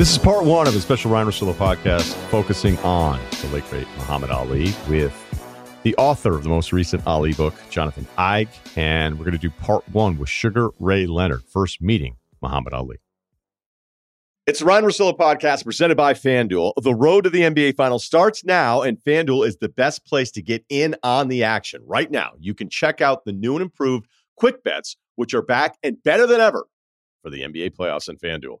This is part one of a special Ryen Russillo podcast focusing on the late great Muhammad Ali with the author of the most recent Ali book, Jonathan Eig. And we're going to do part one with Sugar Ray Leonard, first meeting Muhammad Ali. It's the Ryen Russillo podcast presented by FanDuel. The road to the NBA Finals starts now, and FanDuel is the best place to get in on the action. Right now, you can check out the new and improved Quick Bets, which are back and better than ever for the NBA playoffs and FanDuel.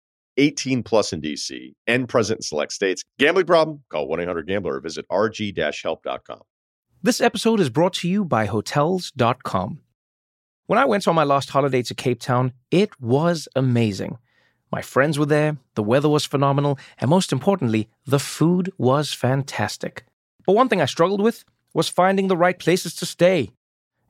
18 plus in DC and present in select states. Gambling problem? Call 1 800 Gambler or visit rg help.com. This episode is brought to you by Hotels.com. When I went on my last holiday to Cape Town, it was amazing. My friends were there, the weather was phenomenal, and most importantly, the food was fantastic. But one thing I struggled with was finding the right places to stay.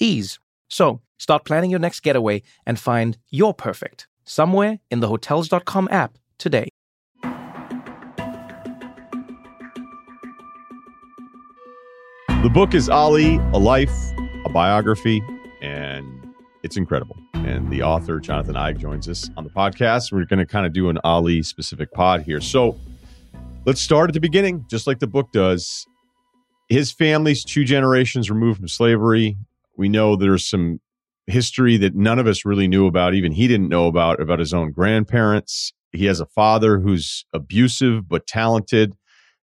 Ease. So start planning your next getaway and find your perfect somewhere in the Hotels.com app today. The book is Ali, a life, a biography, and it's incredible. And the author, Jonathan Eig, joins us on the podcast. We're going to kind of do an Ali specific pod here. So let's start at the beginning, just like the book does. His family's two generations removed from slavery. We know there's some history that none of us really knew about, even he didn't know about, about his own grandparents. He has a father who's abusive but talented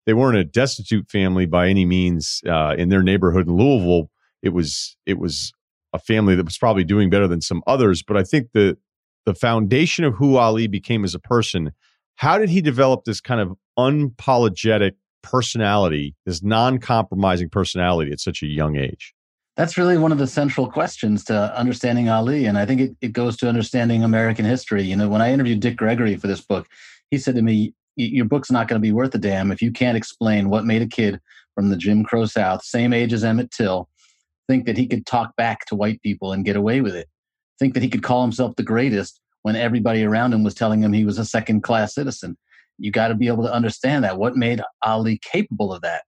they weren't a destitute family by any means uh, in their neighborhood in Louisville. It was it was a family that was probably doing better than some others. But I think the the foundation of who Ali became as a person. How did he develop this kind of unapologetic personality, this non-compromising personality at such a young age? That's really one of the central questions to understanding Ali. And I think it, it goes to understanding American history. You know, when I interviewed Dick Gregory for this book, he said to me, your book's not going to be worth a damn if you can't explain what made a kid from the Jim Crow South, same age as Emmett Till, think that he could talk back to white people and get away with it. Think that he could call himself the greatest when everybody around him was telling him he was a second class citizen. You got to be able to understand that. What made Ali capable of that?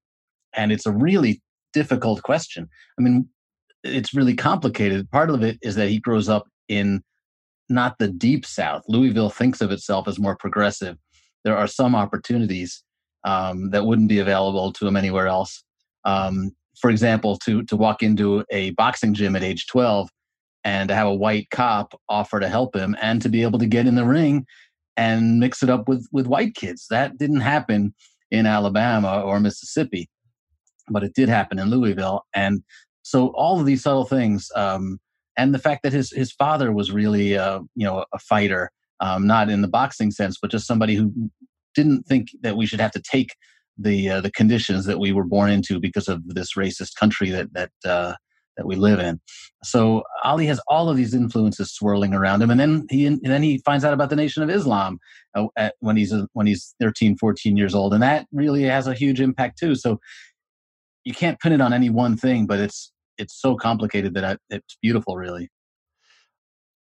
And it's a really difficult question. I mean, it's really complicated. Part of it is that he grows up in not the deep South. Louisville thinks of itself as more progressive there are some opportunities um, that wouldn't be available to him anywhere else. Um, for example, to to walk into a boxing gym at age 12 and to have a white cop offer to help him and to be able to get in the ring and mix it up with with white kids. That didn't happen in Alabama or Mississippi, but it did happen in Louisville. And so all of these subtle things, um, and the fact that his his father was really uh, you know a fighter um, not in the boxing sense, but just somebody who didn't think that we should have to take the uh, the conditions that we were born into because of this racist country that that uh, that we live in. So Ali has all of these influences swirling around him, and then he and then he finds out about the Nation of Islam uh, at, when he's uh, when he's 13, 14 years old, and that really has a huge impact too. So you can't pin it on any one thing, but it's it's so complicated that I, it's beautiful, really.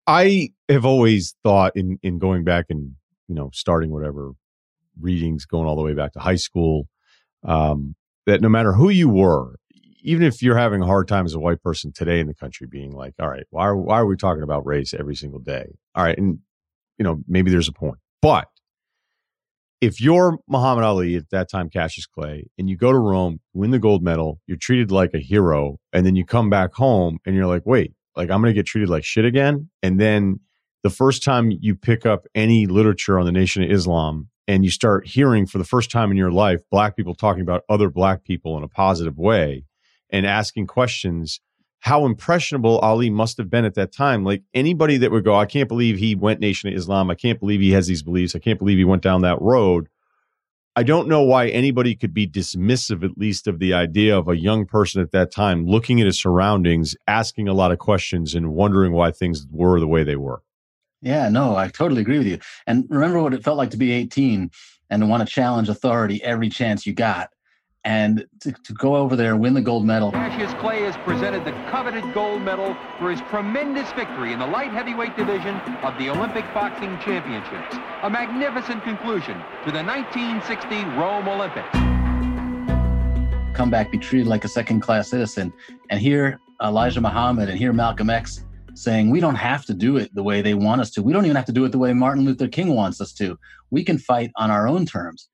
I have always thought in in going back and you know starting whatever readings going all the way back to high school um, that no matter who you were, even if you're having a hard time as a white person today in the country, being like, all right, why why are we talking about race every single day? All right, and you know maybe there's a point, but if you're Muhammad Ali at that time, Cassius Clay, and you go to Rome, win the gold medal, you're treated like a hero, and then you come back home and you're like, wait, like I'm going to get treated like shit again. And then the first time you pick up any literature on the Nation of Islam and you start hearing for the first time in your life black people talking about other black people in a positive way and asking questions how impressionable Ali must have been at that time. Like anybody that would go, I can't believe he went Nation of Islam. I can't believe he has these beliefs. I can't believe he went down that road. I don't know why anybody could be dismissive, at least, of the idea of a young person at that time looking at his surroundings, asking a lot of questions, and wondering why things were the way they were. Yeah, no, I totally agree with you. And remember what it felt like to be 18 and to want to challenge authority every chance you got. And to, to go over there and win the gold medal. Cassius Clay has presented the coveted gold medal for his tremendous victory in the light heavyweight division of the Olympic Boxing Championships. A magnificent conclusion to the 1960 Rome Olympics. Come back, be treated like a second class citizen. And here, Elijah Muhammad and here, Malcolm X saying we don't have to do it the way they want us to. We don't even have to do it the way Martin Luther King wants us to. We can fight on our own terms.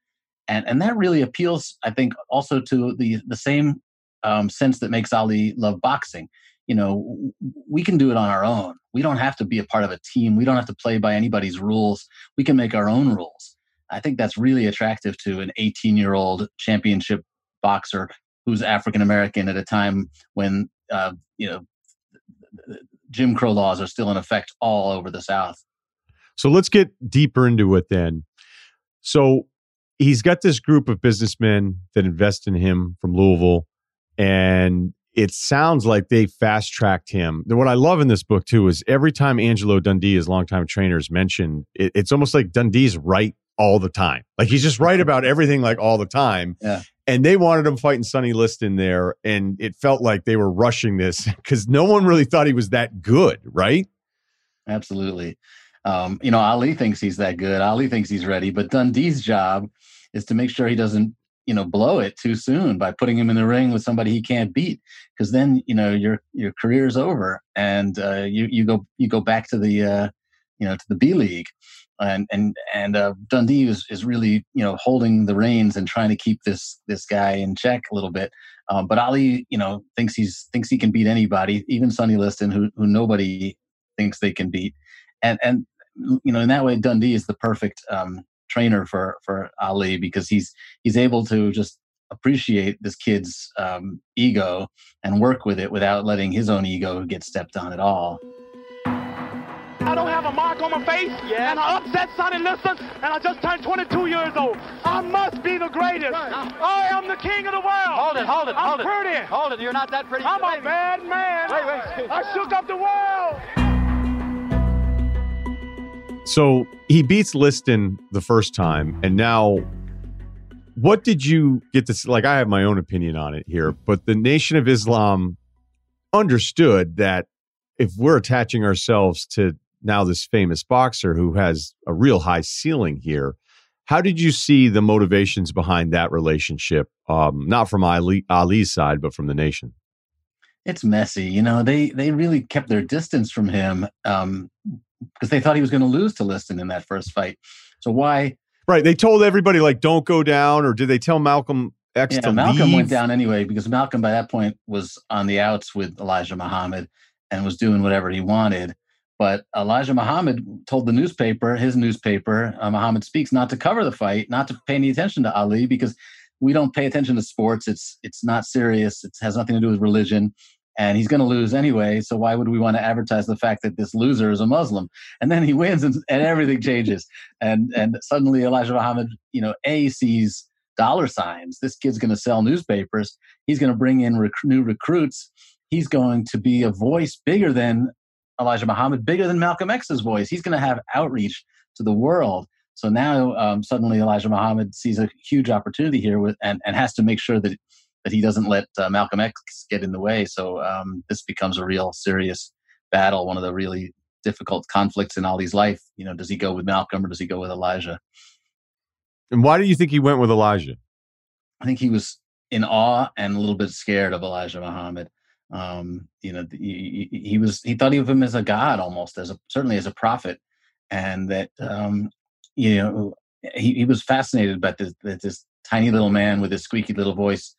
And, and that really appeals, I think, also to the, the same um, sense that makes Ali love boxing. You know, we can do it on our own. We don't have to be a part of a team. We don't have to play by anybody's rules. We can make our own rules. I think that's really attractive to an 18 year old championship boxer who's African American at a time when, uh, you know, Jim Crow laws are still in effect all over the South. So let's get deeper into it then. So he's got this group of businessmen that invest in him from Louisville, and it sounds like they fast tracked him. What I love in this book too is every time Angelo Dundee, his longtime trainer, is mentioned, it, it's almost like Dundee's right all the time. Like he's just right about everything, like all the time. Yeah and they wanted him fighting Sonny Liston there, and it felt like they were rushing this because no one really thought he was that good, right? Absolutely. Um, you know, Ali thinks he's that good. Ali thinks he's ready, but Dundee's job is to make sure he doesn't, you know, blow it too soon by putting him in the ring with somebody he can't beat, because then you know your your career's over, and uh, you you go you go back to the uh, you know to the B League and and and uh, Dundee is, is really you know holding the reins and trying to keep this this guy in check a little bit. Um, but Ali, you know, thinks he's thinks he can beat anybody, even Sonny Liston, who who nobody thinks they can beat. And and you know, in that way, Dundee is the perfect um, trainer for for Ali because he's he's able to just appreciate this kid's um, ego and work with it without letting his own ego get stepped on at all. I don't have a mark on my face, yeah. and I upset Sonny Liston, and I just turned 22 years old. I must be the greatest. Right. I am the king of the world. Hold it, hold it, I'm hold it. pretty. Hold it, you're not that pretty. I'm a bad man. Wait, wait. I shook up the world. So he beats Liston the first time, and now what did you get to see? like i have my own opinion on it here but the nation of islam understood that if we're attaching ourselves to now this famous boxer who has a real high ceiling here. How did you see the motivations behind that relationship? Um, not from Ali, Ali's side, but from the nation. It's messy, you know. They they really kept their distance from him um, because they thought he was going to lose to Liston in that first fight. So why? Right. They told everybody like, "Don't go down," or did they tell Malcolm X yeah, to Malcolm leave? went down anyway because Malcolm by that point was on the outs with Elijah Muhammad and was doing whatever he wanted. But Elijah Muhammad told the newspaper, his newspaper, uh, Muhammad Speaks, not to cover the fight, not to pay any attention to Ali because we don't pay attention to sports. It's it's not serious. It has nothing to do with religion, and he's going to lose anyway. So why would we want to advertise the fact that this loser is a Muslim? And then he wins, and, and everything changes. And and suddenly Elijah Muhammad, you know, a sees dollar signs. This kid's going to sell newspapers. He's going to bring in rec- new recruits. He's going to be a voice bigger than Elijah Muhammad bigger than Malcolm X's voice. He's going to have outreach to the world. So now um, suddenly Elijah Muhammad sees a huge opportunity here with, and, and has to make sure that, that he doesn't let uh, Malcolm X get in the way. So um, this becomes a real serious battle, one of the really difficult conflicts in Ali's life. You know, does he go with Malcolm or does he go with Elijah? And why do you think he went with Elijah? I think he was in awe and a little bit scared of Elijah Muhammad. Um, you know, he, he, was he thought of him as a god almost, as a certainly as a prophet, and that um, you know he, he was fascinated by this, this tiny little man with his squeaky little voice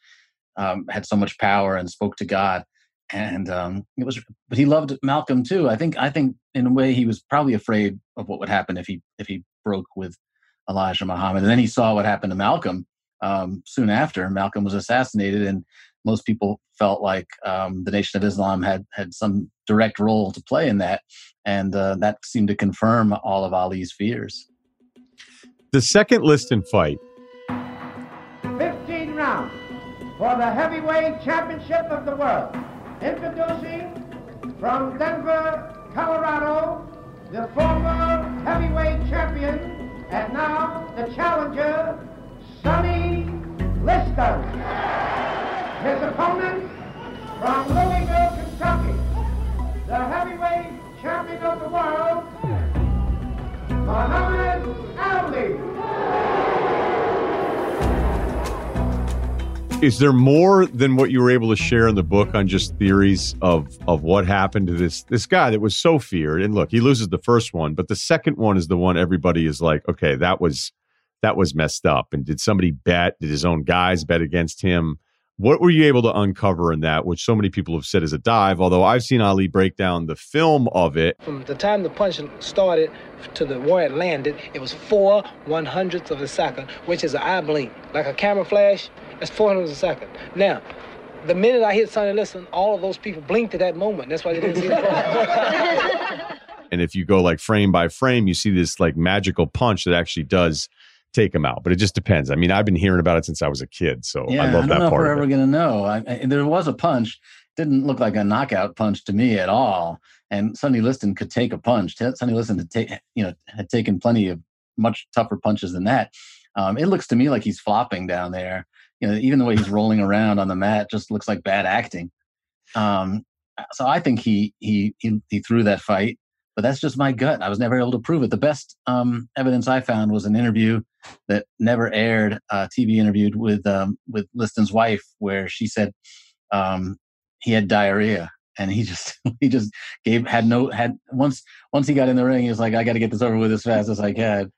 um, had so much power and spoke to God. And um, it was, but he loved Malcolm too. I think. I think in a way he was probably afraid of what would happen if he if he broke with Elijah Muhammad. And then he saw what happened to Malcolm um, soon after. Malcolm was assassinated, and most people felt like um, the Nation of Islam had had some direct role to play in that, and uh, that seemed to confirm all of Ali's fears. The second Liston fight. For the heavyweight championship of the world. Introducing from Denver, Colorado, the former heavyweight champion and now the challenger, Sonny Liston. His opponent from Louisville, Kentucky, the heavyweight champion of the world, Muhammad Ali. Is there more than what you were able to share in the book on just theories of of what happened to this this guy that was so feared? And look, he loses the first one, but the second one is the one everybody is like, okay, that was that was messed up. And did somebody bet? Did his own guys bet against him? What were you able to uncover in that, which so many people have said is a dive? Although I've seen Ali break down the film of it. From the time the punch started to the where it landed, it was four one hundredths of a second, which is an eye blink, like a camera flash. That's four 400 a second. Now, the minute I hit Sonny Liston, all of those people blinked at that moment. That's why they didn't see the And if you go like frame by frame, you see this like magical punch that actually does take him out. But it just depends. I mean, I've been hearing about it since I was a kid, so yeah, I love I that know part. If we're ever going to know. I, I, there was a punch. Didn't look like a knockout punch to me at all. And Sonny Liston could take a punch. Sonny Liston had take, you know, had taken plenty of much tougher punches than that. Um, it looks to me like he's flopping down there you know, even the way he's rolling around on the mat just looks like bad acting. Um, so I think he, he he he threw that fight, but that's just my gut. I was never able to prove it. The best um, evidence I found was an interview that never aired, uh, TV interview with um, with Liston's wife, where she said um, he had diarrhea and he just he just gave had no had once once he got in the ring, he was like, I got to get this over with as fast as I can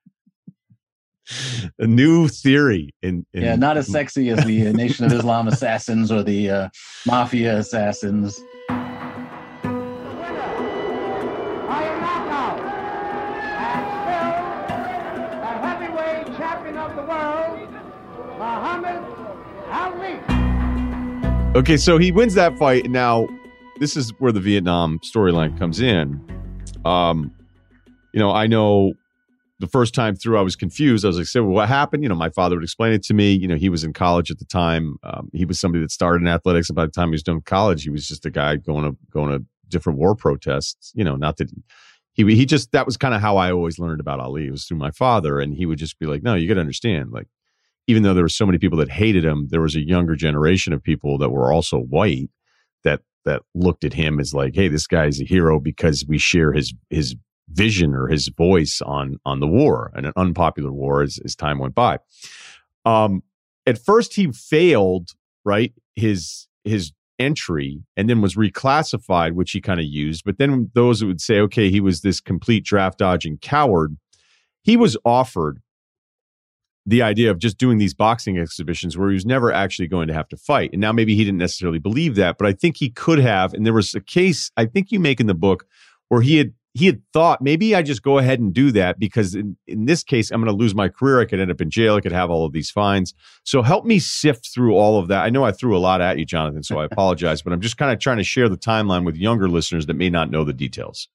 a new theory in, in, yeah not as sexy as the nation of islam assassins or the uh, mafia assassins Okay, so he wins that fight. Now, this is where the Vietnam storyline comes in. Um, you know, I know the first time through, I was confused. I was like, "So what happened?" You know, my father would explain it to me. You know, he was in college at the time. Um, he was somebody that started in athletics. And by the time he was done college, he was just a guy going to going to different war protests. You know, not that he he just that was kind of how I always learned about Ali. It was through my father, and he would just be like, "No, you got to understand, like." Even though there were so many people that hated him, there was a younger generation of people that were also white that that looked at him as like, "Hey, this guy's a hero because we share his his vision or his voice on on the war and an unpopular war as, as time went by. Um, at first, he failed right his his entry and then was reclassified, which he kind of used. But then those who would say, okay, he was this complete draft dodging coward. He was offered the idea of just doing these boxing exhibitions where he was never actually going to have to fight. And now maybe he didn't necessarily believe that, but I think he could have. And there was a case I think you make in the book where he had he had thought maybe I just go ahead and do that because in, in this case, I'm going to lose my career. I could end up in jail. I could have all of these fines. So help me sift through all of that. I know I threw a lot at you, Jonathan, so I apologize, but I'm just kind of trying to share the timeline with younger listeners that may not know the details.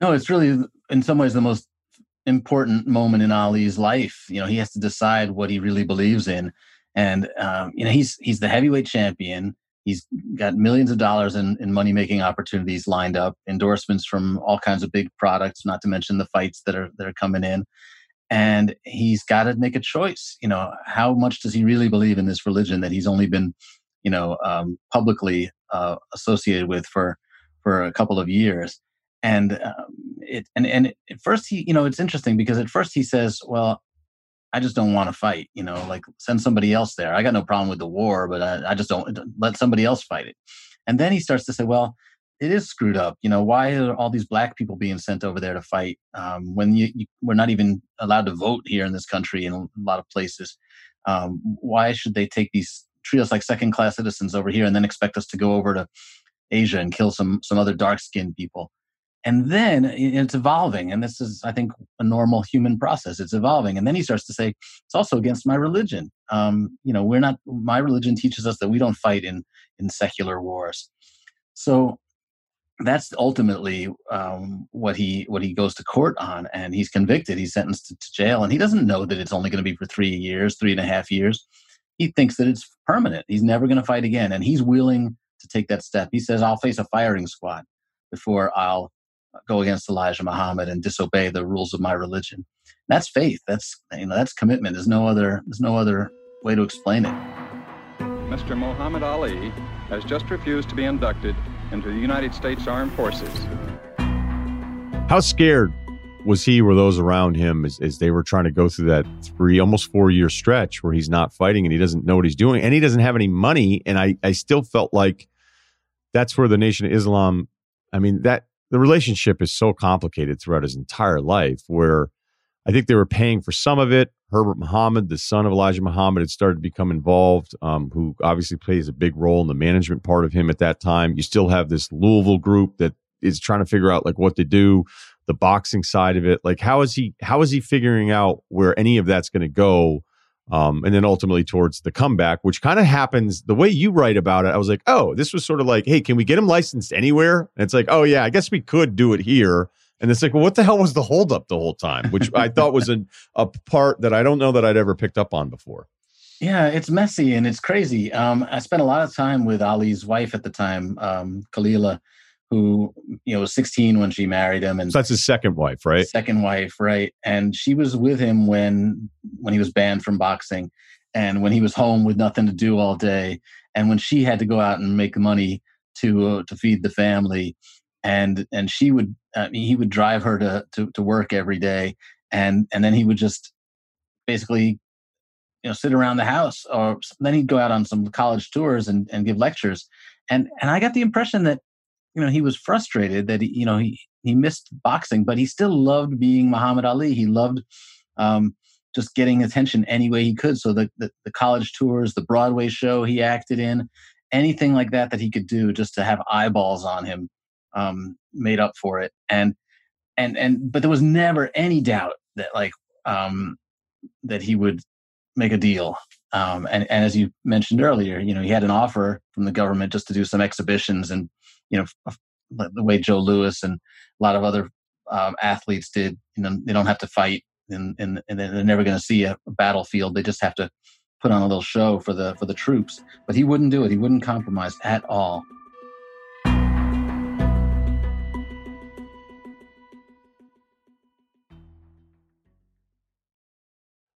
No, it's really, in some ways, the most important moment in Ali's life. You know, he has to decide what he really believes in. And, um, you know, he's, he's the heavyweight champion He's got millions of dollars in, in money making opportunities lined up, endorsements from all kinds of big products, not to mention the fights that are that are coming in. And he's got to make a choice. You know, how much does he really believe in this religion that he's only been, you know, um, publicly uh, associated with for for a couple of years? And um, it and and at first he, you know, it's interesting because at first he says, "Well, I just don't want to fight. You know, like send somebody else there. I got no problem with the war, but I, I just don't let somebody else fight it. And then he starts to say, well, it is screwed up. You know, why are all these black people being sent over there to fight um, when you, you, we're not even allowed to vote here in this country in a lot of places? Um, why should they take these treat us like second class citizens over here and then expect us to go over to Asia and kill some some other dark skinned people? And then it's evolving. And this is, I think, a normal human process. It's evolving. And then he starts to say, it's also against my religion. Um, you know, we're not, my religion teaches us that we don't fight in, in secular wars. So that's ultimately um, what he what he goes to court on, and he's convicted. He's sentenced to, to jail, and he doesn't know that it's only going to be for three years, three and a half years. He thinks that it's permanent. He's never going to fight again, and he's willing to take that step. He says, "I'll face a firing squad before I'll go against Elijah Muhammad and disobey the rules of my religion." That's faith. That's you know that's commitment. There's no other. There's no other way to explain it. Mr. Muhammad Ali has just refused to be inducted into the United States Armed Forces. How scared was he or those around him as, as they were trying to go through that three, almost four year stretch where he's not fighting and he doesn't know what he's doing and he doesn't have any money? And I, I still felt like that's where the Nation of Islam, I mean, that the relationship is so complicated throughout his entire life where I think they were paying for some of it. Herbert Muhammad, the son of Elijah Muhammad, had started to become involved, um, who obviously plays a big role in the management part of him at that time. You still have this Louisville group that is trying to figure out like what to do, the boxing side of it. Like how is he how is he figuring out where any of that's going to go? Um, and then ultimately towards the comeback, which kind of happens the way you write about it. I was like, oh, this was sort of like, hey, can we get him licensed anywhere? And it's like, oh yeah, I guess we could do it here. And it's like, well, what the hell was the holdup the whole time? Which I thought was a, a part that I don't know that I'd ever picked up on before. Yeah, it's messy and it's crazy. Um, I spent a lot of time with Ali's wife at the time, um, Khalila, who you know was 16 when she married him, and so that's his second wife, right? Second wife, right? And she was with him when when he was banned from boxing, and when he was home with nothing to do all day, and when she had to go out and make money to uh, to feed the family, and and she would uh, he would drive her to, to to work every day and and then he would just basically you know sit around the house or then he'd go out on some college tours and, and give lectures and and i got the impression that you know he was frustrated that he you know he he missed boxing but he still loved being muhammad ali he loved um, just getting attention any way he could so the, the, the college tours the broadway show he acted in anything like that that he could do just to have eyeballs on him um, made up for it. And and and but there was never any doubt that like um, that he would make a deal. Um, and and as you mentioned earlier, you know, he had an offer from the government just to do some exhibitions, and you know, the way Joe Louis and a lot of other um, athletes did. You know, they don't have to fight, and and, they're never going to see a, a battlefield. They just have to put on a little show for the for the troops. But he wouldn't do it. He wouldn't compromise at all.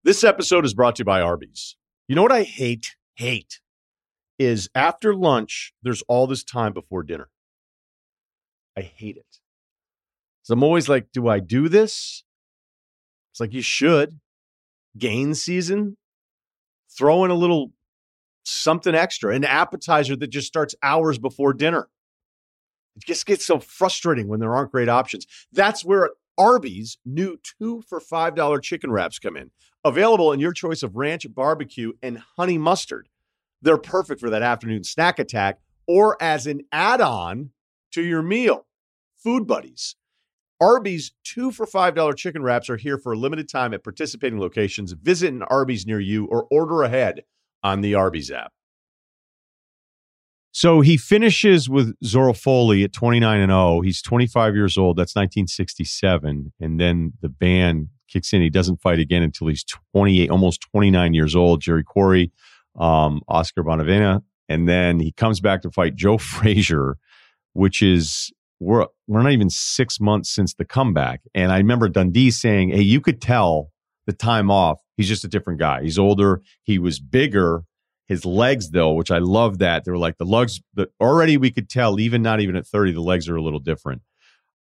This episode is brought to you by Arby's. You know what I hate? Hate is after lunch, there's all this time before dinner. I hate it. So I'm always like, do I do this? It's like you should. Gain season, throw in a little something extra, an appetizer that just starts hours before dinner. It just gets so frustrating when there aren't great options. That's where Arby's new two for $5 chicken wraps come in. Available in your choice of ranch, barbecue, and honey mustard. They're perfect for that afternoon snack attack or as an add on to your meal. Food Buddies. Arby's two for $5 chicken wraps are here for a limited time at participating locations. Visit an Arby's near you or order ahead on the Arby's app. So he finishes with Zora Folley at 29 and 0. He's 25 years old. That's 1967. And then the ban kicks in. He doesn't fight again until he's 28, almost 29 years old. Jerry Quarry, um, Oscar Bonavena. And then he comes back to fight Joe Frazier, which is, we're, we're not even six months since the comeback. And I remember Dundee saying, Hey, you could tell the time off. He's just a different guy. He's older. He was bigger his legs, though, which I love that they were like the legs that already we could tell, even not even at 30, the legs are a little different.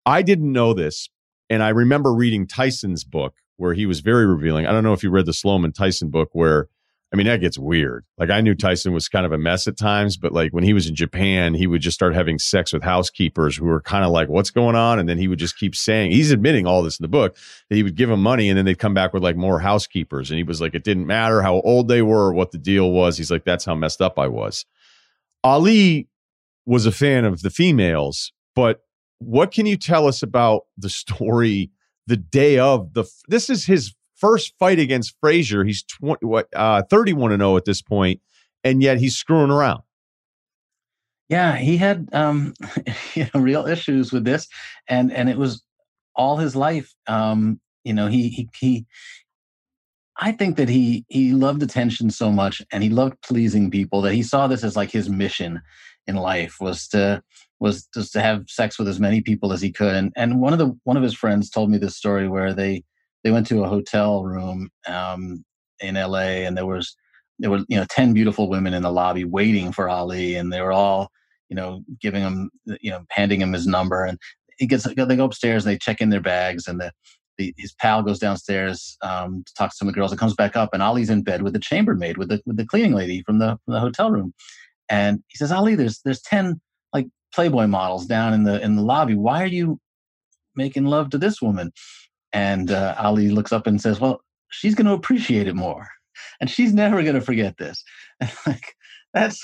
I didn't know this. And I remember reading Tyson's book where he was very revealing. I don't know if you read the Sloman Tyson book where I mean, that gets weird. Like I knew Tyson was kind of a mess at times, but like when he was in Japan, he would just start having sex with housekeepers who were kind of like, what's going on? And then he would just keep saying, he's admitting all this in the book that he would give them money and then they'd come back with like more housekeepers. And he was like, it didn't matter how old they were or what the deal was. He's like, that's how messed up I was. Ali was a fan of the females, but what can you tell us about the story the day of the? This is his first fight against Frazier. He's 20, what, uh, 31 and 0 at this point, and yet he's screwing around. Yeah, he had um, you know, real issues with this, and and it was all his life. Um, you know, he he he. I think that he he loved attention so much, and he loved pleasing people that he saw this as like his mission in life was to was just to have sex with as many people as he could. And and one of the one of his friends told me this story where they they went to a hotel room um, in L.A. and there was there were you know 10 beautiful women in the lobby waiting for ali and they were all you know giving him you know handing him his number and he gets they go upstairs and they check in their bags and the, the his pal goes downstairs um, to talk to some of the girls and comes back up and ali's in bed with the chambermaid with the with the cleaning lady from the from the hotel room and he says ali there's there's 10 like playboy models down in the in the lobby why are you making love to this woman and uh, ali looks up and says well she's going to appreciate it more and she's never going to forget this. And like that's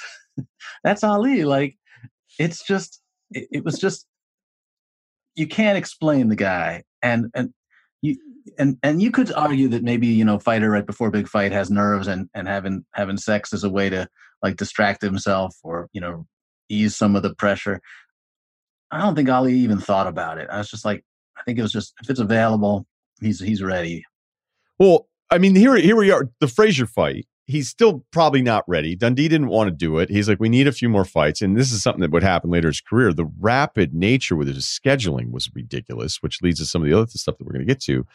that's Ali. Like it's just it, it, was just you can't explain the guy, and and you and and you could argue that maybe you know fighter right before big fight has nerves and and having having sex is a way to like distract himself or you know ease some of the pressure. I don't think Ali even thought about it. I was just like, I think it was just if it's available, he's he's ready. Well, I mean, here here we are, the Frazier fight. He's still probably not ready. Dundee didn't want to do it. He's like, we need a few more fights, and this is something that would happen later in his career. The rapid nature with his scheduling was ridiculous, which leads to some of the other stuff that we're going to get to.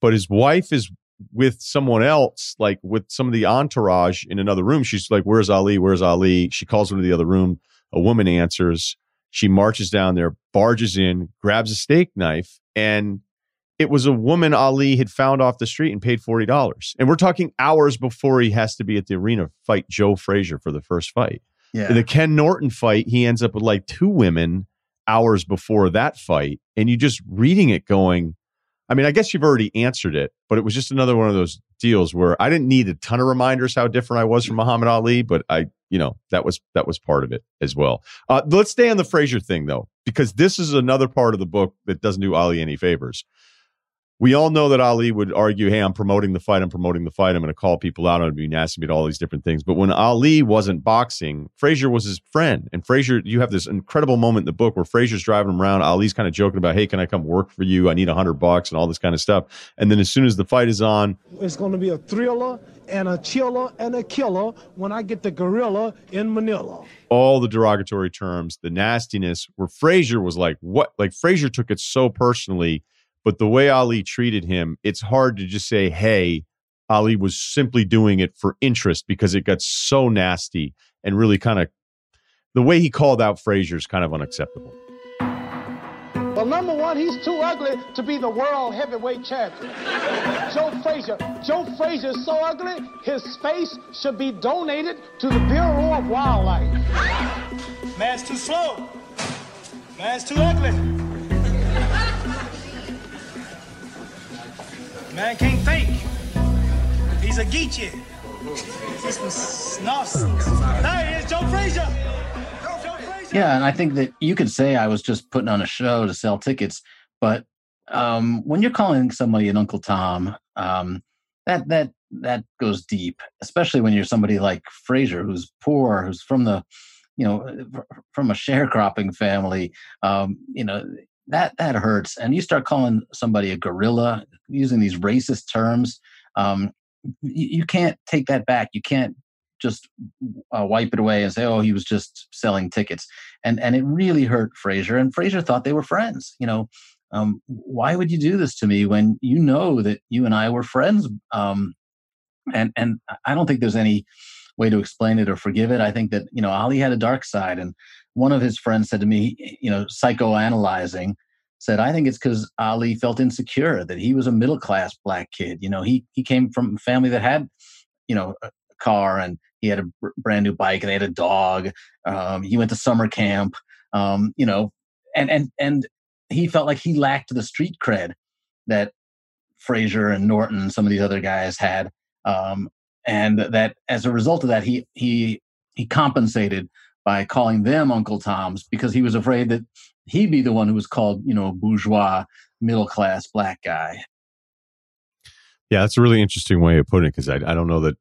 But his wife is with someone else, like with some of the entourage in another room. She's like, "Where's Ali? Where's Ali?" She calls him to the other room. A woman answers. She marches down there, barges in, grabs a steak knife, and it was a woman Ali had found off the street and paid $40. And we're talking hours before he has to be at the arena fight Joe Frazier for the first fight. Yeah. In the Ken Norton fight, he ends up with like two women hours before that fight. And you just reading it going, I mean, I guess you've already answered it, but it was just another one of those deals where I didn't need a ton of reminders how different I was from Muhammad Ali, but I, you know, that was that was part of it as well. Uh, let's stay on the Frazier thing though, because this is another part of the book that doesn't do Ali any favors we all know that Ali would argue, "Hey, I'm promoting the fight. I'm promoting the fight. I'm going to call people out. I'm going to be nasty about all these different things." But when Ali wasn't boxing, Frazier was his friend, and Frazier, you have this incredible moment in the book where Frazier's driving him around. Ali's kind of joking about, "Hey, can I come work for you? I need a hundred bucks and all this kind of stuff." And then as soon as the fight is on, it's going to be a thriller and a chiller and a killer when I get the gorilla in Manila. All the derogatory terms, the nastiness, where Frazier was like, "What?" Like Frazier took it so personally but the way Ali treated him, it's hard to just say, hey, Ali was simply doing it for interest because it got so nasty and really kind of the way he called out Frazier is kind of unacceptable. Well, number one, he's too ugly to be the world heavyweight champion. Joe Frazier. Joe Frazier is so ugly, his face should be donated to the Bureau of Wildlife. Man's too slow. Man's too ugly. Man can't think. He's a geechee. There he is, Joe Frazier. Yeah, and I think that you could say I was just putting on a show to sell tickets, but um, when you're calling somebody an Uncle Tom, um, that that that goes deep, especially when you're somebody like Frazier, who's poor, who's from the, you know, from a sharecropping family. Um, you know, that that hurts. And you start calling somebody a gorilla, using these racist terms. Um, you, you, can't take that back. You can't just uh, wipe it away and say, "Oh, he was just selling tickets." And and it really hurt Frazier. And Frazier thought they were friends. You know, um, why would you do this to me when you know that you and I were friends? Um, and and I don't think there's any way to explain it or forgive it. I think that you know Ali had a dark side, and one of his friends said to me, you know, psychoanalyzing, said, I think it's because Ali felt insecure that he was a middle class black kid. You know, he he came from a family that had, you know, a car and he had a brand new bike and they had a dog. Um, he went to summer camp. Um, you know, and and and he felt like he lacked the street cred that Frazier and Norton and some of these other guys had. Um, and that as a result of that, he he he compensated by calling them Uncle Toms because he was afraid that he'd be the one who was called, you know, bourgeois, middle class black guy. Yeah, that's a really interesting way of putting it because I, I don't know that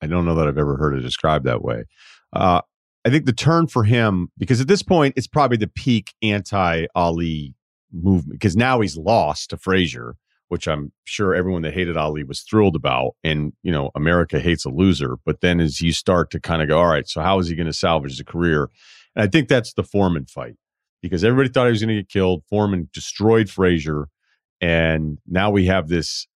I don't know that I've ever heard it described that way. Uh, I think the turn for him because at this point it's probably the peak anti Ali movement because now he's lost to Frazier, which I'm sure everyone that hated Ali was thrilled about. And you know, America hates a loser. But then as you start to kind of go, all right, so how is he going to salvage the career? And I think that's the Foreman fight because everybody thought he was going to get killed. Foreman destroyed Frazier, and now we have this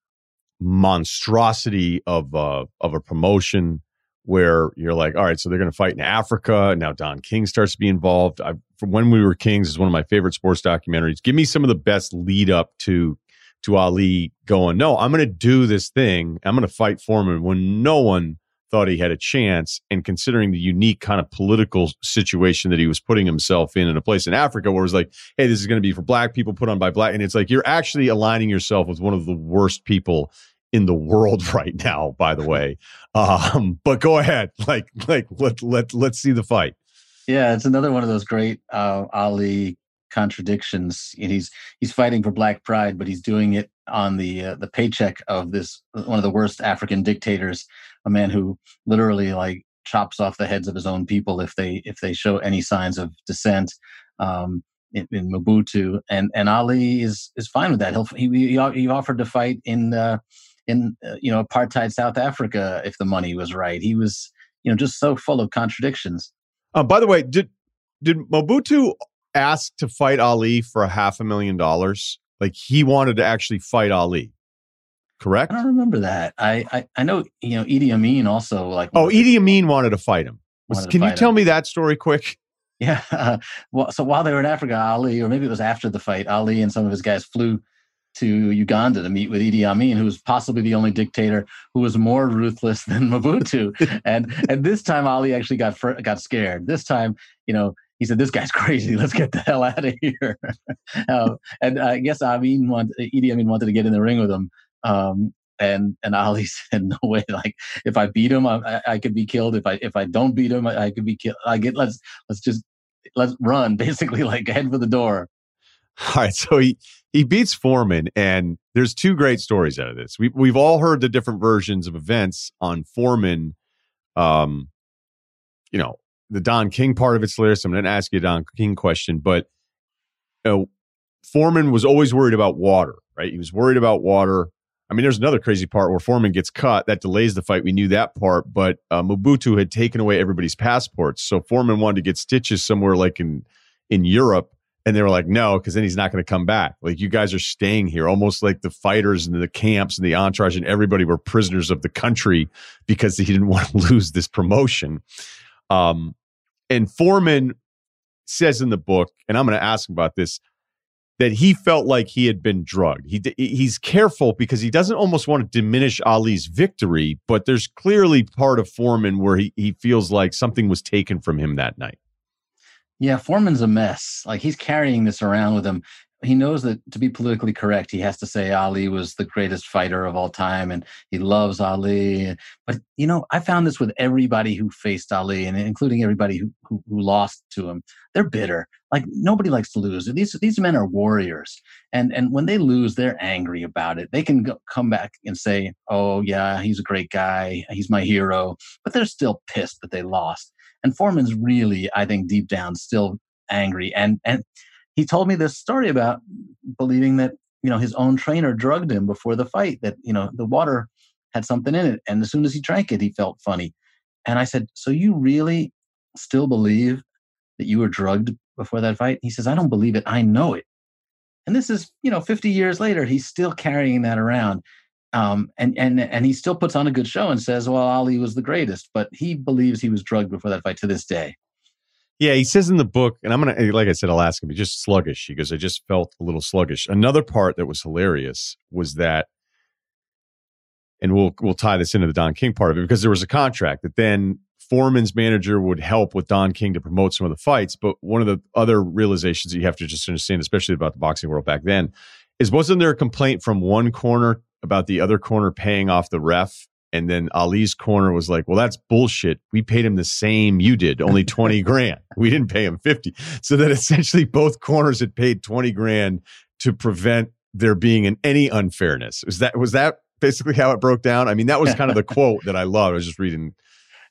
monstrosity of uh, of a promotion where you're like, all right, so they're going to fight in Africa. Now Don King starts to be involved. I, from when we were kings is one of my favorite sports documentaries. Give me some of the best lead up to to Ali going, no, I'm going to do this thing. I'm going to fight Foreman when no one thought he had a chance. And considering the unique kind of political situation that he was putting himself in in a place in Africa where it was like, hey, this is going to be for black people put on by black. And it's like you're actually aligning yourself with one of the worst people in the world right now, by the way. Um, but go ahead. Like, like let let let's see the fight. Yeah, it's another one of those great uh, Ali contradictions. And he's he's fighting for black pride, but he's doing it on the uh, the paycheck of this one of the worst African dictators, a man who literally like chops off the heads of his own people if they if they show any signs of dissent. Um, in, in Mobutu, and and Ali is is fine with that. He'll he he offered to fight in uh, in uh, you know apartheid South Africa if the money was right. He was you know just so full of contradictions. Uh, by the way, did did Mobutu ask to fight Ali for a half a million dollars? Like he wanted to actually fight Ali, correct? I don't remember that. I I, I know you know Idi Amin also like. Oh, Idi Amin wanted to fight him. Was, can you tell him. me that story quick? Yeah. Uh, well, so while they were in Africa, Ali, or maybe it was after the fight, Ali and some of his guys flew to Uganda to meet with Idi Amin, who was possibly the only dictator who was more ruthless than Mobutu. and and this time Ali actually got fr- got scared. This time, you know, he said, "This guy's crazy. Let's get the hell out of here." uh, and I guess Amin wanted, Idi Amin wanted to get in the ring with him. Um, and and Ali said, "No way! Like if I beat him, I, I could be killed. If I if I don't beat him, I, I could be killed. I get let's let's just let's run. Basically, like head for the door." All right, so he he beats Foreman, and there's two great stories out of this. We we've all heard the different versions of events on Foreman. Um, you know, the Don King part of it's hilarious. I'm going to ask you a Don King question, but you know, Foreman was always worried about water, right? He was worried about water. I mean, there's another crazy part where Foreman gets cut. That delays the fight. We knew that part, but uh, Mobutu had taken away everybody's passports, so Foreman wanted to get stitches somewhere like in in Europe and they were like, no, because then he's not going to come back. Like, you guys are staying here, almost like the fighters and the camps and the entourage and everybody were prisoners of the country because he didn't want to lose this promotion. Um, and Foreman says in the book, and I'm going to ask about this, that he felt like he had been drugged. He he's careful because he doesn't almost want to diminish Ali's victory, but there's clearly part of Foreman where he, he feels like something was taken from him that night. Yeah, Foreman's a mess. Like he's carrying this around with him. He knows that to be politically correct, he has to say Ali was the greatest fighter of all time and he loves Ali. But, you know, I found this with everybody who faced Ali and including everybody who, who, who lost to him. They're bitter. Like nobody likes to lose. These, these men are warriors. And, and when they lose, they're angry about it. They can go, come back and say, oh, yeah, he's a great guy. He's my hero. But they're still pissed that they lost. And Foreman's really, I think, deep down still angry. And and he told me this story about believing that you know his own trainer drugged him before the fight. That you know the water had something in it, and as soon as he drank it, he felt funny. And I said, "So you really still believe that you were drugged before that fight?" He says, "I don't believe it. I know it." And this is, you know, 50 years later, he's still carrying that around. Um, and and and he still puts on a good show and says, "Well, Ali was the greatest," but he believes he was drugged before that fight to this day. Yeah, he says in the book, and I'm gonna, eh, like I said, I'll ask him. He's just sluggish. He goes, "I just felt a little sluggish." Another part that was hilarious was that, and we'll we'll tie this into the Don King part of it because there was a contract that then Foreman's manager would help with Don King to promote some of the fights. But one of the other realizations that you have to just understand, especially about the boxing world back then, is wasn't there a complaint from one corner about the other corner paying off the ref And then Ali's corner was like, well, that's bullshit. We paid him the same you did, only 20 grand. We didn't pay him 50. So that essentially both corners had paid 20 grand to prevent there being an, any unfairness. Was that, was that basically how it broke down? I mean, that was kind of the quote that I love. I was just reading.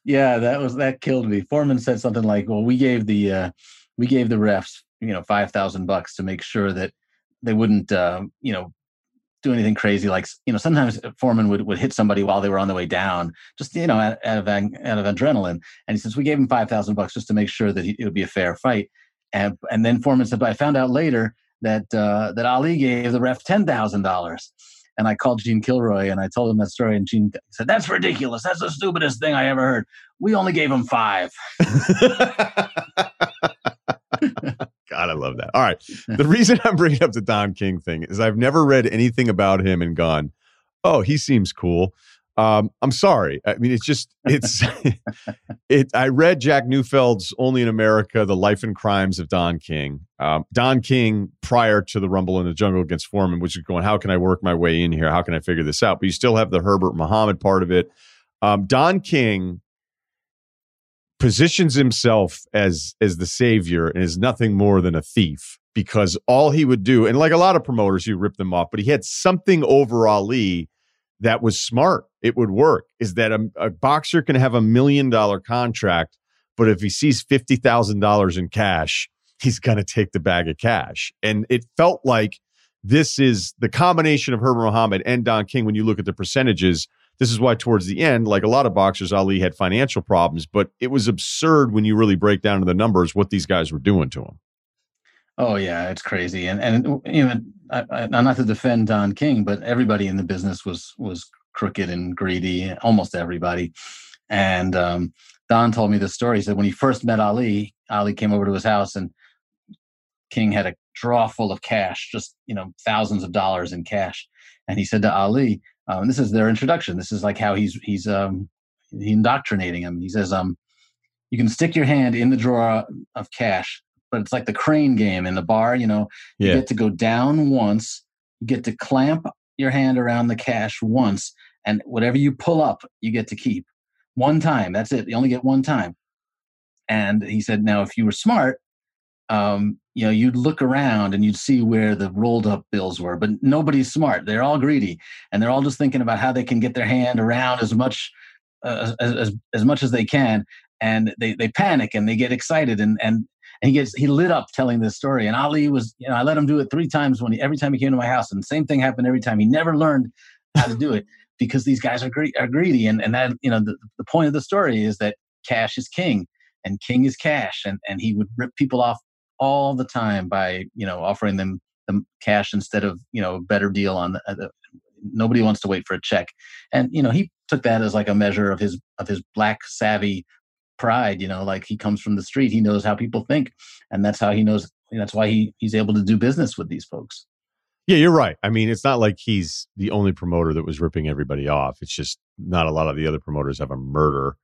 Yeah, that was, that killed me. Foreman said something like, well, we gave the, uh, we gave the refs, you know, 5,000 bucks to make sure that they wouldn't, uh, you know, do anything crazy. Like, you know, sometimes Foreman would, would hit somebody while they were on the way down, just, you know, out, out of, out of adrenaline. And he says, we gave him 5,000 bucks just to make sure that he, it would be a fair fight. And, and then Foreman said, but I found out later that, uh, that Ali gave the ref $10,000. And I called Gene Kilroy and I told him that story. And Gene said, That's ridiculous. That's the stupidest thing I ever heard. We only gave him five. God, I love that. All right. The reason I'm bringing up the Don King thing is I've never read anything about him and gone, oh, he seems cool. Um, I'm sorry. I mean, it's just, it's, it, I read Jack Newfield's Only in America, The Life and Crimes of Don King. Um, Don King, prior to the Rumble in the Jungle against Foreman, which is going, how can I work my way in here? How can I figure this out? But you still have the Herbert Muhammad part of it. Um, Don King positions himself as as the savior and is nothing more than a thief because all he would do and like a lot of promoters you rip them off but he had something over ali that was smart. It would work. Is that a, a boxer can have a million dollar contract but if he sees $50000 in cash he's going to take the bag of cash. And it felt like this is the combination of herbert muhammad and don king when you look at the percentages this is why, towards the end, like a lot of boxers, Ali had financial problems, but it was absurd when you really break down the numbers what these guys were doing to him. Oh yeah, it's crazy, and and even I, I, not to defend Don King, but everybody in the business was was crooked and greedy, almost everybody. And um, Don told me the story. He said when he first met Ali, Ali came over to his house, and King had a drawer full of cash, just you know thousands of dollars in cash. And he said to Ali, um, this is their introduction. This is like how he's he's um, indoctrinating him. He says, um, you can stick your hand in the drawer of cash, but it's like the crane game in the bar. You know, you get to go down once, you get to clamp your hand around the cash once, and whatever you pull up, you get to keep one time. That's it. You only get one time. And he said, now if you were smart, um, you know, you'd look around and you'd see where the rolled up bills were, but nobody's smart. They're all greedy, and they're all just thinking about how they can get their hand around as much uh, as, as as much as they can, and they they panic and they get excited, and and and he gets he lit up telling this story. And Ali was, you know, I let him do it three times when he every time he came to my house, and the same thing happened every time. He never learned how to do it because these guys are greedy, are greedy, and and that you know the, the point of the story is that cash is king and king is cash and and he would rip people off all the time by you know offering them the cash instead of you know a better deal on the, uh, nobody wants to wait for a check. And you know he took that as like a measure of his of his black savvy pride you know like he comes from the street he knows how people think and that's how he knows that's why he he's able to do business with these folks. Yeah you're right. I mean it's not like he's the only promoter that was ripping everybody off. It's just not a lot of the other promoters have a murder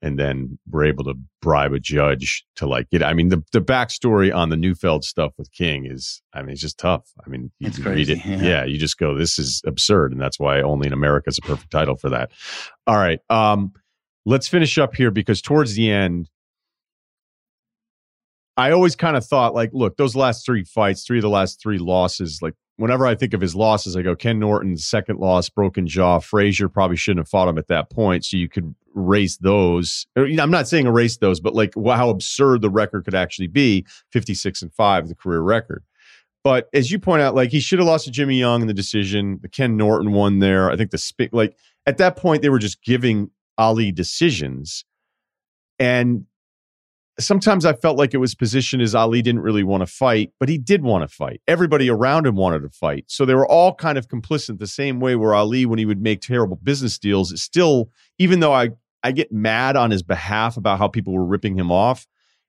and then we're able to bribe a judge to like get. I mean, the the backstory on the Newfield stuff with King is, I mean, it's just tough. I mean, you read it, yeah. yeah. You just go, this is absurd, and that's why only in America is a perfect title for that. All right, um, let's finish up here because towards the end, I always kind of thought like, look, those last three fights, three of the last three losses, like whenever I think of his losses, I go Ken Norton's second loss, broken jaw. Frazier probably shouldn't have fought him at that point, so you could erase those. I'm not saying erase those, but like how absurd the record could actually be 56 and 5, the career record. But as you point out, like he should have lost to Jimmy Young in the decision. The Ken Norton one there. I think the spit like at that point they were just giving Ali decisions. And sometimes I felt like it was positioned as Ali didn't really want to fight, but he did want to fight. Everybody around him wanted to fight. So they were all kind of complicit the same way where Ali, when he would make terrible business deals, is still, even though I, I get mad on his behalf about how people were ripping him off,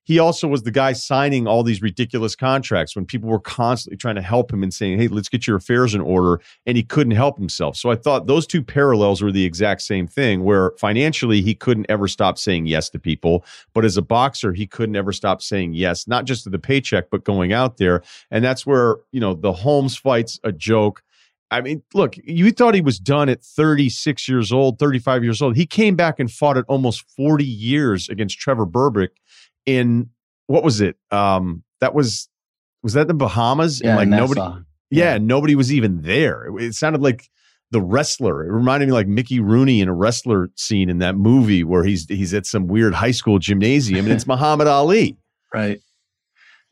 he also was the guy signing all these ridiculous contracts when people were constantly trying to help him and saying, Hey, let's get your affairs in order. And he couldn't help himself. So I thought those two parallels were the exact same thing, where financially he couldn't ever stop saying yes to people. But as a boxer, he couldn't ever stop saying yes, not just to the paycheck, but going out there. And that's where, you know, the Holmes fight's a joke. I mean, look, you thought he was done at 36 years old, 35 years old. He came back and fought at almost 40 years against Trevor Berbick in what was it? Um, that was was that the Bahamas? Yeah, and like Nassau. nobody yeah, nobody was even there. It, it sounded like the wrestler. It reminded me like Mickey Rooney in a wrestler scene in that movie where he's he's at some weird high school gymnasium and it's Muhammad Ali. Right.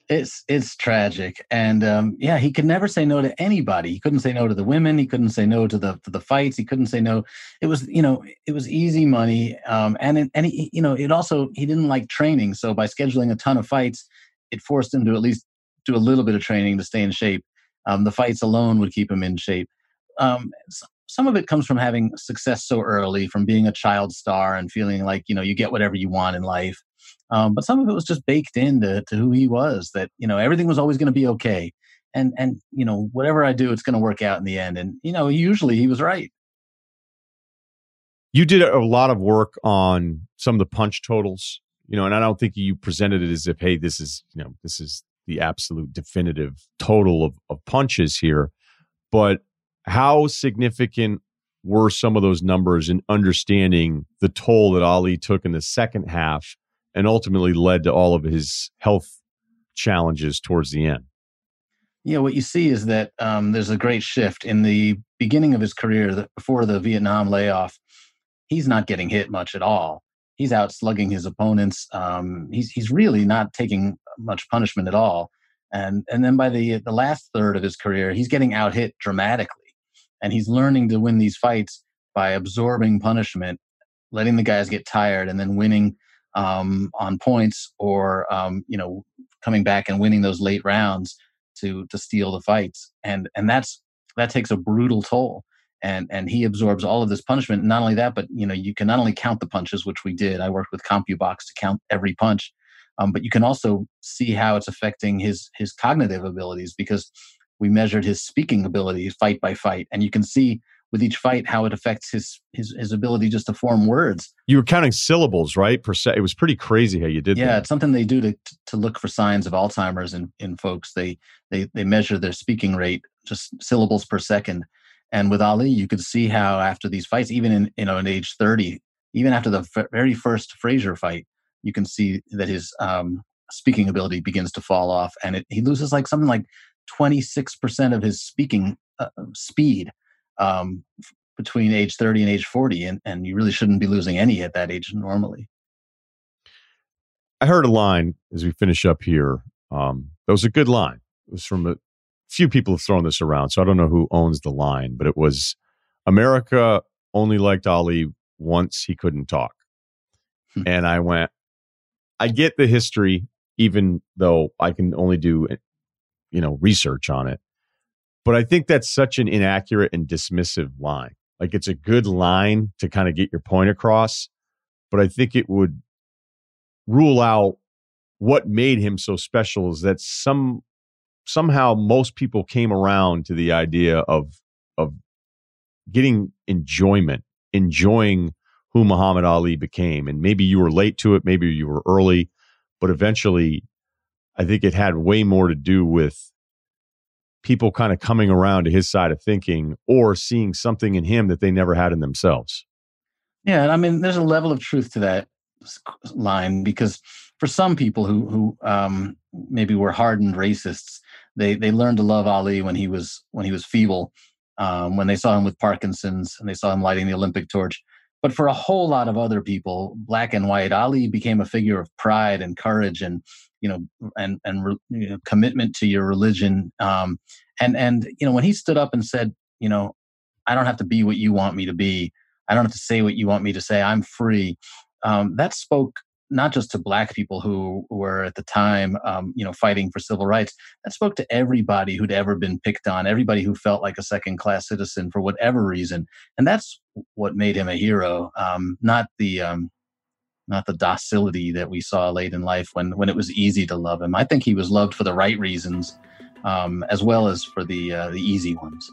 It's it's tragic, and um, yeah, he could never say no to anybody. He couldn't say no to the women. He couldn't say no to the to the fights. He couldn't say no. It was you know it was easy money, um, and it, and he, you know it also he didn't like training. So by scheduling a ton of fights, it forced him to at least do a little bit of training to stay in shape. Um, the fights alone would keep him in shape. Um, some of it comes from having success so early, from being a child star and feeling like you know you get whatever you want in life. Um, but some of it was just baked into to who he was. That you know everything was always going to be okay, and and you know whatever I do, it's going to work out in the end. And you know usually he was right. You did a lot of work on some of the punch totals, you know, and I don't think you presented it as if, hey, this is you know this is the absolute definitive total of, of punches here, but how significant were some of those numbers in understanding the toll that Ali took in the second half and ultimately led to all of his health challenges towards the end? Yeah, what you see is that um, there's a great shift in the beginning of his career, the, before the Vietnam layoff. He's not getting hit much at all. He's out slugging his opponents. Um, he's he's really not taking much punishment at all. And and then by the the last third of his career, he's getting out hit dramatically and he's learning to win these fights by absorbing punishment, letting the guys get tired, and then winning um, on points or um, you know coming back and winning those late rounds to to steal the fights. And and that's that takes a brutal toll. And and he absorbs all of this punishment. Not only that, but you know you can not only count the punches, which we did. I worked with CompuBox to count every punch, um, but you can also see how it's affecting his his cognitive abilities because we measured his speaking ability fight by fight and you can see with each fight how it affects his his his ability just to form words. You were counting syllables right? Per se it was pretty crazy how you did that. yeah that. it's something they do to to look for signs of alzheimer's in in folks. They they they measure their speaking rate just syllables per second. And with ali you could see how after these fights even in you know in age 30 even after the f- very first frazier fight you can see that his um speaking ability begins to fall off. And it, he loses like something like 26% of his speaking uh, speed um, between age 30 and age 40 and, and you really shouldn't be losing any at that age normally I heard a line as we finish up here. Um, that was a good line. It was from a few people have thrown this around, so I don't know who owns the line, but it was America only liked Ali once he couldn't talk. and I went, I get the history, even though I can only do, you know, research on it. But I think that's such an inaccurate and dismissive line. Like it's a good line to kind of get your point across, but I think it would rule out what made him so special is that some somehow most people came around to the idea of of getting enjoyment, enjoying who Muhammad Ali became. And maybe you were late to it, maybe you were early, but eventually I think it had way more to do with people kind of coming around to his side of thinking or seeing something in him that they never had in themselves. Yeah, and I mean, there's a level of truth to that line because for some people who who um, maybe were hardened racists, they they learned to love Ali when he was when he was feeble, um, when they saw him with Parkinson's and they saw him lighting the Olympic torch. But for a whole lot of other people, black and white, Ali became a figure of pride and courage and you know and and you know, commitment to your religion. Um, and and you know when he stood up and said, you know, I don't have to be what you want me to be. I don't have to say what you want me to say. I'm free. Um, that spoke not just to black people who were at the time, um, you know, fighting for civil rights. That spoke to everybody who'd ever been picked on, everybody who felt like a second-class citizen for whatever reason, and that's what made him a hero. Um, not the um, not the docility that we saw late in life when when it was easy to love him. I think he was loved for the right reasons, um, as well as for the uh, the easy ones.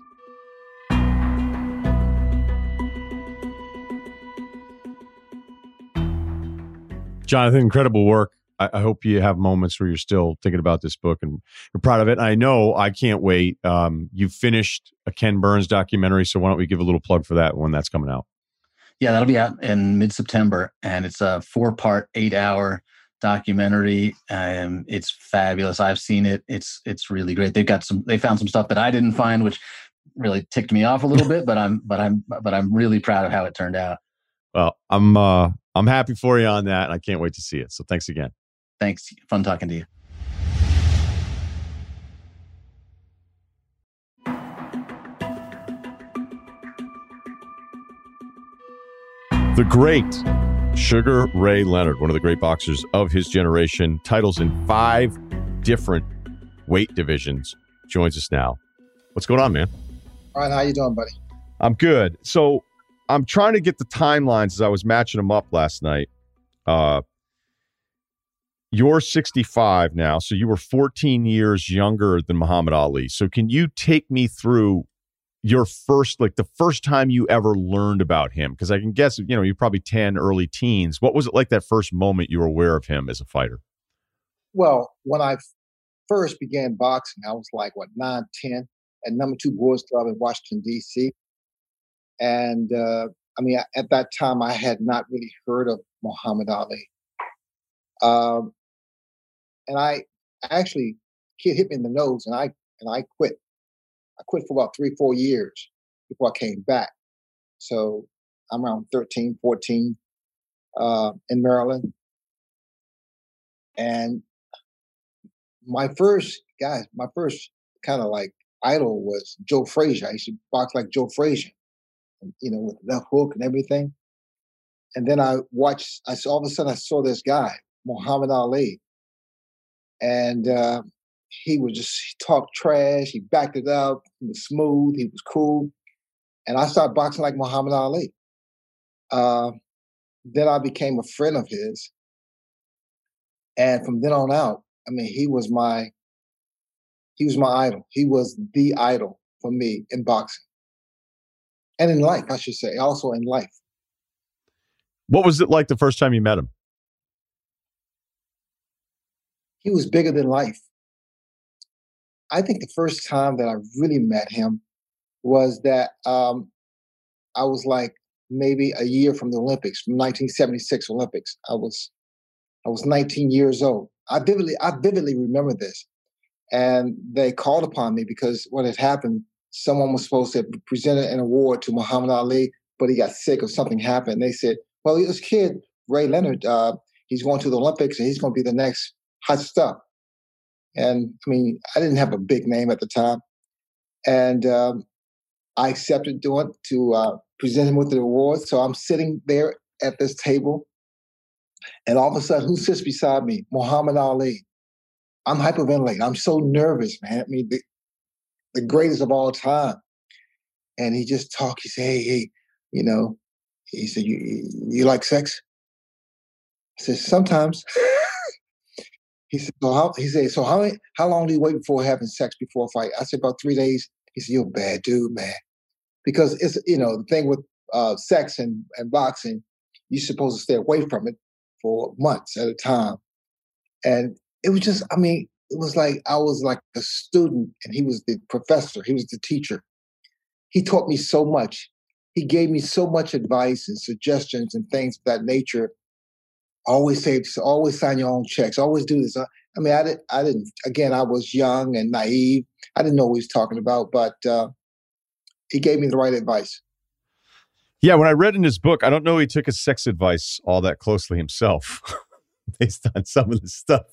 Jonathan, incredible work. I, I, hope you have moments where you're still thinking about this book and you're proud of it. I know I can't wait. Um, you finished a Ken Burns documentary, so why don't we give a little plug for that when that's coming out? Yeah, that'll be out in mid September, and it's a four part, eight hour documentary. Um, it's fabulous. I've seen it. It's it's really great. They've got some. They found some stuff that I didn't find, which really ticked me off a little bit. But I'm but I'm but I'm really proud of how it turned out. Well, I'm uh I'm happy for you on that. and I can't wait to see it. So thanks again. Thanks. Fun talking to you. The great Sugar Ray Leonard, one of the great boxers of his generation, titles in five different weight divisions, joins us now. What's going on, man? All right, how you doing, buddy? I'm good. So I'm trying to get the timelines as I was matching them up last night. Uh, you're 65 now, so you were 14 years younger than Muhammad Ali. So can you take me through your first like the first time you ever learned about him? Because i can guess you know you're probably 10 early teens. What was it like that first moment you were aware of him as a fighter? Well when i first began boxing i was like what 9 10 at number two boys club in washington d.c and uh, i mean at that time i had not really heard of muhammad ali. Um, and i actually kid hit me in the nose and i and i quit I quit for about three, four years before I came back. So I'm around 13, 14 uh, in Maryland. And my first, guys, my first kind of like idol was Joe Frazier. I used to box like Joe Frazier, you know, with left hook and everything. And then I watched, I saw all of a sudden I saw this guy, Muhammad Ali. And uh, he would just talk trash. He backed it up. He was smooth. He was cool. And I started boxing like Muhammad Ali. Uh, then I became a friend of his. And from then on out, I mean, he was my he was my idol. He was the idol for me in boxing. And in life, I should say, also in life. What was it like the first time you met him? He was bigger than life. I think the first time that I really met him was that um, I was like maybe a year from the Olympics, from 1976 Olympics. I was I was 19 years old. I vividly I vividly remember this, and they called upon me because what had happened, someone was supposed to present an award to Muhammad Ali, but he got sick or something happened. They said, "Well, this kid Ray Leonard, uh, he's going to the Olympics and he's going to be the next hot stuff." And I mean, I didn't have a big name at the time. And um, I accepted doing to uh, present him with the award. So I'm sitting there at this table. And all of a sudden, who sits beside me? Muhammad Ali. I'm hyperventilating. I'm so nervous, man. I mean, the, the greatest of all time. And he just talked. He said, hey, hey, you know, he said, you, you like sex? I said, sometimes. He said, so how, he said, so how, how long do you wait before having sex before a fight? I said, about three days. He said, you're a bad dude, man. Because it's, you know, the thing with uh, sex and, and boxing, you're supposed to stay away from it for months at a time. And it was just, I mean, it was like I was like a student and he was the professor, he was the teacher. He taught me so much. He gave me so much advice and suggestions and things of that nature always say, always sign your own checks, always do this. I mean, I, did, I didn't, again, I was young and naive. I didn't know what he was talking about, but uh, he gave me the right advice. Yeah, when I read in his book, I don't know he took his sex advice all that closely himself, based on some of the stuff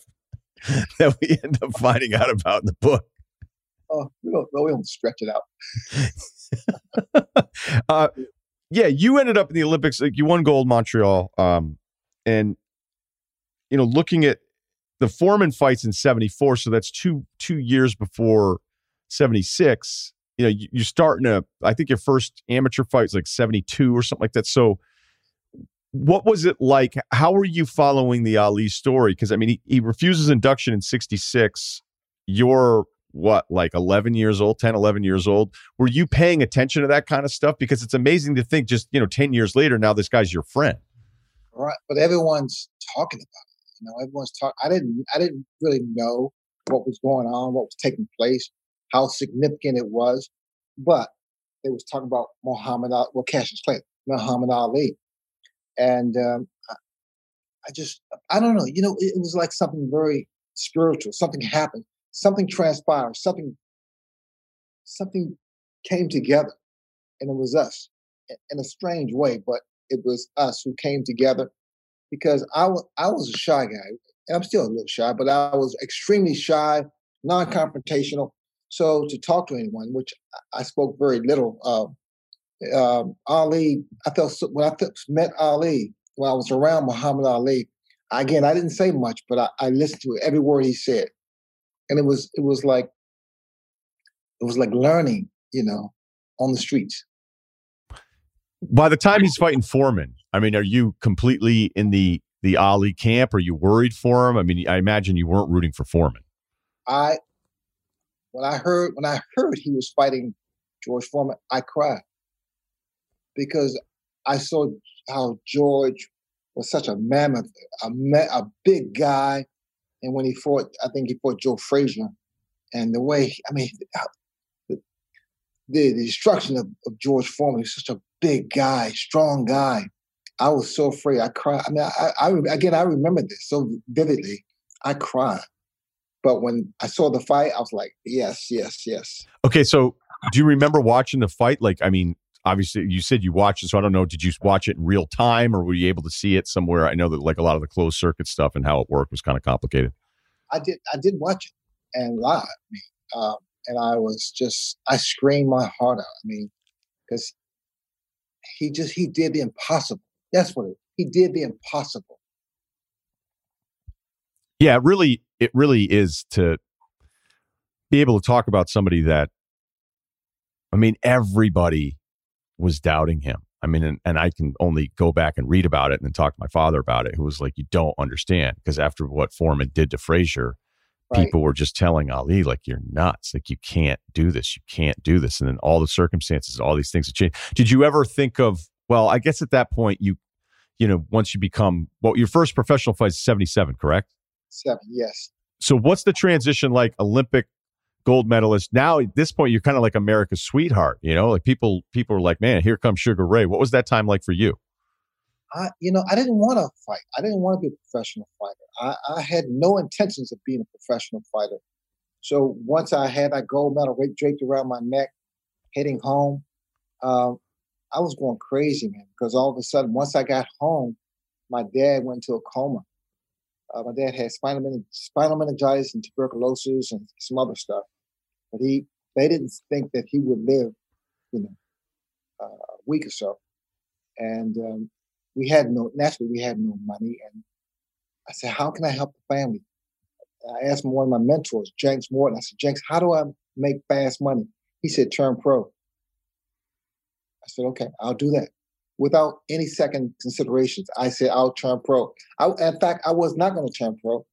that we end up finding out about in the book. Oh, we don't, we don't stretch it out. uh, yeah, you ended up in the Olympics. Like you won gold, Montreal, um, and you know, looking at the Foreman fights in 74, so that's two two years before 76. You know, you, you're starting to, I think your first amateur fight was like 72 or something like that. So what was it like? How were you following the Ali story? Because I mean, he, he refuses induction in 66. You're what, like 11 years old, 10, 11 years old. Were you paying attention to that kind of stuff? Because it's amazing to think just, you know, 10 years later, now this guy's your friend. Right. But everyone's talking about You know, everyone's talking. I didn't. I didn't really know what was going on, what was taking place, how significant it was, but they was talking about Muhammad Ali, well, Cassius Clay, Muhammad Ali, and um, I, I just, I don't know. You know, it, it was like something very spiritual. Something happened. Something transpired. Something, something came together, and it was us in a strange way, but it was us who came together because I, w- I was a shy guy. I'm still a little shy, but I was extremely shy, non confrontational. So to talk to anyone, which I spoke very little. Uh, um, Ali, I felt so, when I met Ali, when I was around Muhammad Ali, again, I didn't say much, but I, I listened to every word he said. And it was, it was like, it was like learning, you know, on the streets. By the time he's fighting Foreman, I mean, are you completely in the the Ali camp? Are you worried for him? I mean, I imagine you weren't rooting for Foreman. I when I heard when I heard he was fighting George Foreman, I cried because I saw how George was such a mammoth, a, a big guy, and when he fought, I think he fought Joe Frazier, and the way I mean, the, the destruction of, of George Foreman. He's such a big guy, strong guy. I was so afraid. I cried. I mean, I, I, again, I remember this so vividly. I cried. But when I saw the fight, I was like, yes, yes, yes. Okay, so do you remember watching the fight? Like, I mean, obviously, you said you watched it, so I don't know. Did you watch it in real time, or were you able to see it somewhere? I know that like a lot of the closed circuit stuff and how it worked was kind of complicated. I did. I did watch it and live. I mean, um, and I was just, I screamed my heart out. I mean, because he just he did the impossible. That's what it, he did the impossible. Yeah, really it really is to be able to talk about somebody that I mean everybody was doubting him. I mean, and, and I can only go back and read about it and then talk to my father about it, who was like, You don't understand. Because after what Foreman did to Frazier, right. people were just telling Ali, like, you're nuts. Like, you can't do this. You can't do this. And then all the circumstances, all these things have changed. Did you ever think of, well, I guess at that point, you, you know, once you become, well, your first professional fight is 77, correct? Seven, yes. So what's the transition like Olympic gold medalist. Now at this point, you're kind of like America's sweetheart. You know, like people people are like, man, here comes Sugar Ray. What was that time like for you? I, you know, I didn't want to fight. I didn't want to be a professional fighter. I, I had no intentions of being a professional fighter. So once I had that gold medal draped around my neck, heading home, um, I was going crazy, man. Because all of a sudden, once I got home, my dad went into a coma. Uh, my dad had spinal, men- spinal meningitis and tuberculosis and some other stuff. But he, they didn't think that he would live, you know, uh, a week or so. And um, we had no, naturally, we had no money. And I said, how can I help the family? I asked one of my mentors, Janks Morton. I said, Janks, how do I make fast money? He said, turn pro. I said, okay, I'll do that without any second considerations. I said I'll turn pro. I, in fact, I was not going to turn pro.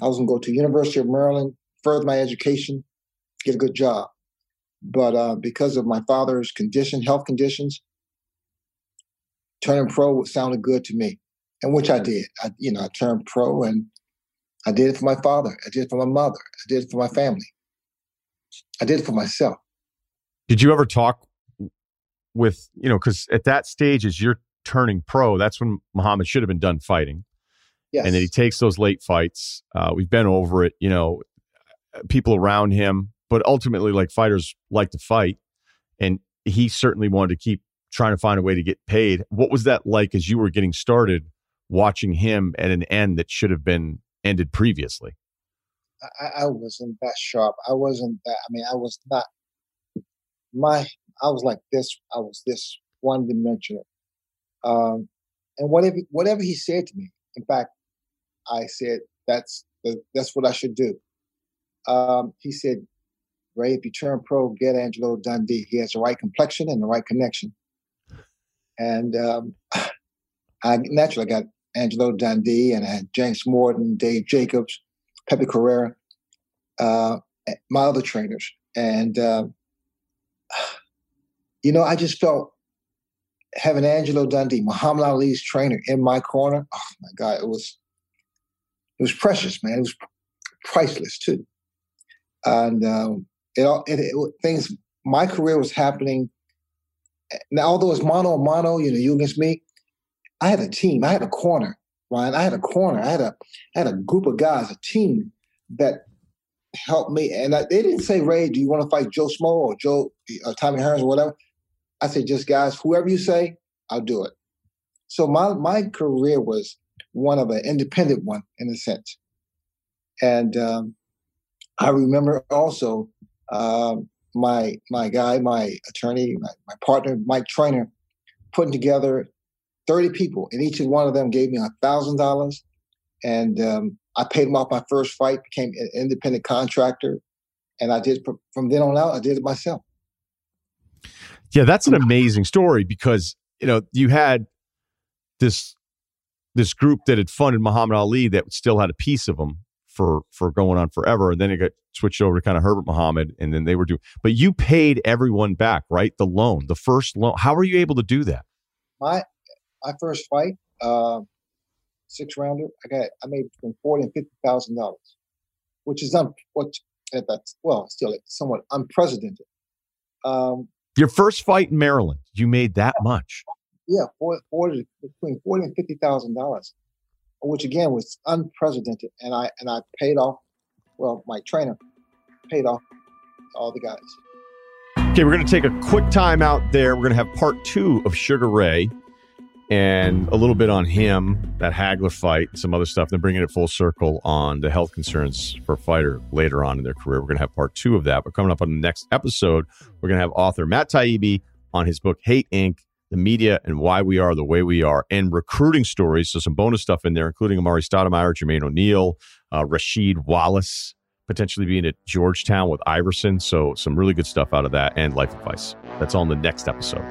I was going to go to University of Maryland, further my education, get a good job. But uh, because of my father's condition, health conditions, turning pro sounded good to me, and which I did. I, you know, I turned pro, and I did it for my father. I did it for my mother. I did it for my family. I did it for myself. Did you ever talk with you know because at that stage as you're turning pro that's when muhammad should have been done fighting yes. and then he takes those late fights uh, we've been over it you know people around him but ultimately like fighters like to fight and he certainly wanted to keep trying to find a way to get paid what was that like as you were getting started watching him at an end that should have been ended previously I, I wasn't that sharp i wasn't that i mean i was not my I was like this. I was this one dimensional. Um, and whatever whatever he said to me, in fact, I said that's the, that's what I should do. Um, he said, "Ray, if you turn pro, get Angelo Dundee. He has the right complexion and the right connection." And um, I naturally got Angelo Dundee, and I had Janks Morton, Dave Jacobs, Pepe Correa, uh, my other trainers, and uh, you know, I just felt having Angelo Dundee, Muhammad Ali's trainer, in my corner. Oh my God, it was it was precious, man. It was priceless too. And um, it all it, it, things. My career was happening. Now, although it's mono mono, you know, you against me, I had a team. I had a corner, Ryen. I had a corner. I had a I had a group of guys, a team that helped me. And I, they didn't say, Ray, do you want to fight Joe Smo or Joe or Tommy Hearns or whatever? I said, just guys, whoever you say, I'll do it. So my my career was one of an independent one in a sense. And um, I remember also um, my my guy, my attorney, my, my partner, Mike Trainer, putting together 30 people, and each one of them gave me a thousand dollars. And um, I paid them off my first fight, became an independent contractor, and I did from then on out. I did it myself. Yeah, that's an amazing story because you know you had this this group that had funded Muhammad Ali that still had a piece of him for for going on forever, and then it got switched over to kind of Herbert Muhammad, and then they were doing. But you paid everyone back, right? The loan, the first loan. How were you able to do that? My my first fight, uh, six rounder, I got I made between forty and fifty thousand dollars, which is un what that's well still somewhat unprecedented. Um, Your first fight in Maryland, you made that much. Yeah, 40, between forty and fifty thousand dollars, which again was unprecedented, and I and I paid off. Well, my trainer paid off all the guys. Okay, we're going to take a quick time out there. We're going to have part two of Sugar Ray and a little bit on him, that Hagler fight, some other stuff, and then bringing it full circle on the health concerns for a fighter later on in their career. We're going to have part two of that. But coming up on the next episode, we're going to have author Matt Taibbi on his book, Hate Inc., the media and why we are the way we are, and recruiting stories. So some bonus stuff in there, including Amar'e Stoudemire, Jermaine O'Neal, uh, Rasheed Wallace, potentially being at Georgetown with Iverson. So some really good stuff out of that and life advice. That's on the next episode.